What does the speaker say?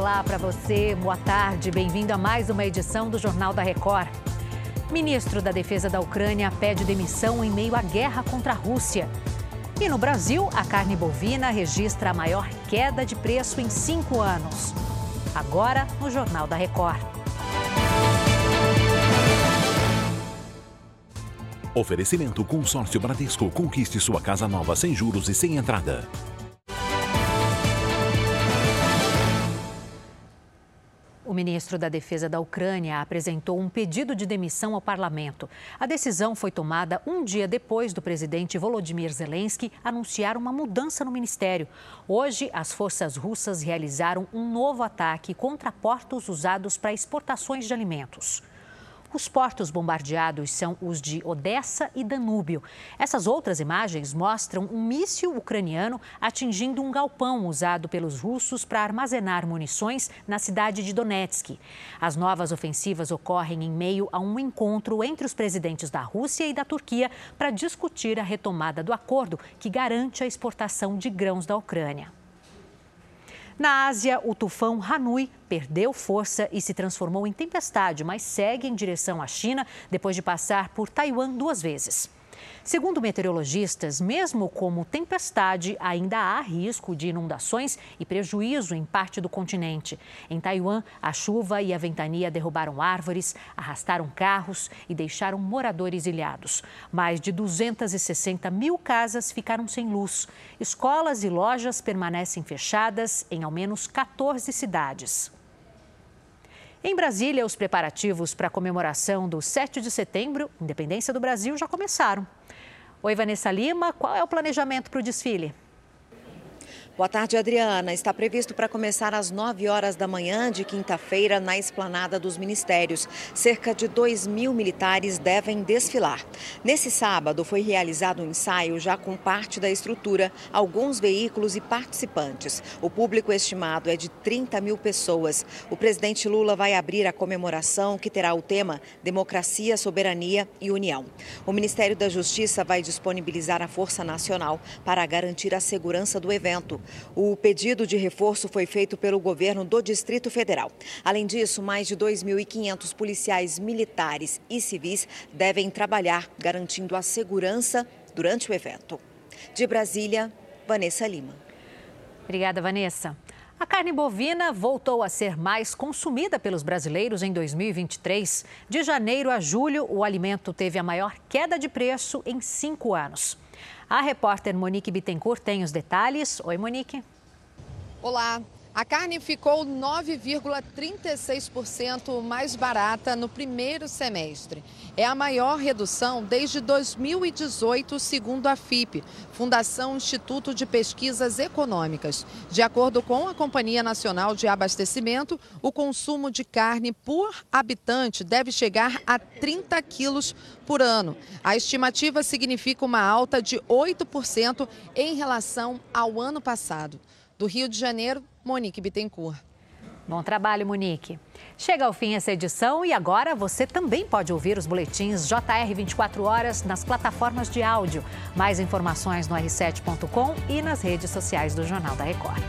Olá para você, boa tarde, bem-vindo a mais uma edição do Jornal da Record. Ministro da Defesa da Ucrânia pede demissão em meio à guerra contra a Rússia. E no Brasil, a carne bovina registra a maior queda de preço em cinco anos. Agora, no Jornal da Record. Oferecimento Consórcio Bradesco. Conquiste sua casa nova sem juros e sem entrada. Ministro da Defesa da Ucrânia apresentou um pedido de demissão ao parlamento. A decisão foi tomada um dia depois do presidente Volodymyr Zelensky anunciar uma mudança no ministério. Hoje, as forças russas realizaram um novo ataque contra portos usados para exportações de alimentos. Os portos bombardeados são os de Odessa e Danúbio. Essas outras imagens mostram um míssil ucraniano atingindo um galpão usado pelos russos para armazenar munições na cidade de Donetsk. As novas ofensivas ocorrem em meio a um encontro entre os presidentes da Rússia e da Turquia para discutir a retomada do acordo que garante a exportação de grãos da Ucrânia. Na Ásia, o tufão Hanui perdeu força e se transformou em tempestade, mas segue em direção à China depois de passar por Taiwan duas vezes. Segundo meteorologistas, mesmo como tempestade, ainda há risco de inundações e prejuízo em parte do continente. Em Taiwan, a chuva e a ventania derrubaram árvores, arrastaram carros e deixaram moradores ilhados. Mais de 260 mil casas ficaram sem luz. Escolas e lojas permanecem fechadas em ao menos 14 cidades. Em Brasília, os preparativos para a comemoração do 7 de setembro, independência do Brasil, já começaram. Oi, Vanessa Lima, qual é o planejamento para o desfile? Boa tarde, Adriana. Está previsto para começar às 9 horas da manhã de quinta-feira na esplanada dos ministérios. Cerca de 2 mil militares devem desfilar. Nesse sábado foi realizado um ensaio já com parte da estrutura, alguns veículos e participantes. O público estimado é de 30 mil pessoas. O presidente Lula vai abrir a comemoração que terá o tema Democracia, Soberania e União. O Ministério da Justiça vai disponibilizar a Força Nacional para garantir a segurança do evento. O pedido de reforço foi feito pelo governo do Distrito Federal. Além disso, mais de 2.500 policiais militares e civis devem trabalhar garantindo a segurança durante o evento. De Brasília, Vanessa Lima. Obrigada, Vanessa. A carne bovina voltou a ser mais consumida pelos brasileiros em 2023. De janeiro a julho, o alimento teve a maior queda de preço em cinco anos. A repórter Monique Bittencourt tem os detalhes. Oi, Monique. Olá. A carne ficou 9,36% mais barata no primeiro semestre. É a maior redução desde 2018, segundo a FIP, Fundação Instituto de Pesquisas Econômicas. De acordo com a Companhia Nacional de Abastecimento, o consumo de carne por habitante deve chegar a 30 quilos por ano. A estimativa significa uma alta de 8% em relação ao ano passado. Do Rio de Janeiro, Monique Bittencourt. Bom trabalho, Monique. Chega ao fim essa edição e agora você também pode ouvir os boletins JR 24 horas nas plataformas de áudio. Mais informações no r7.com e nas redes sociais do Jornal da Record.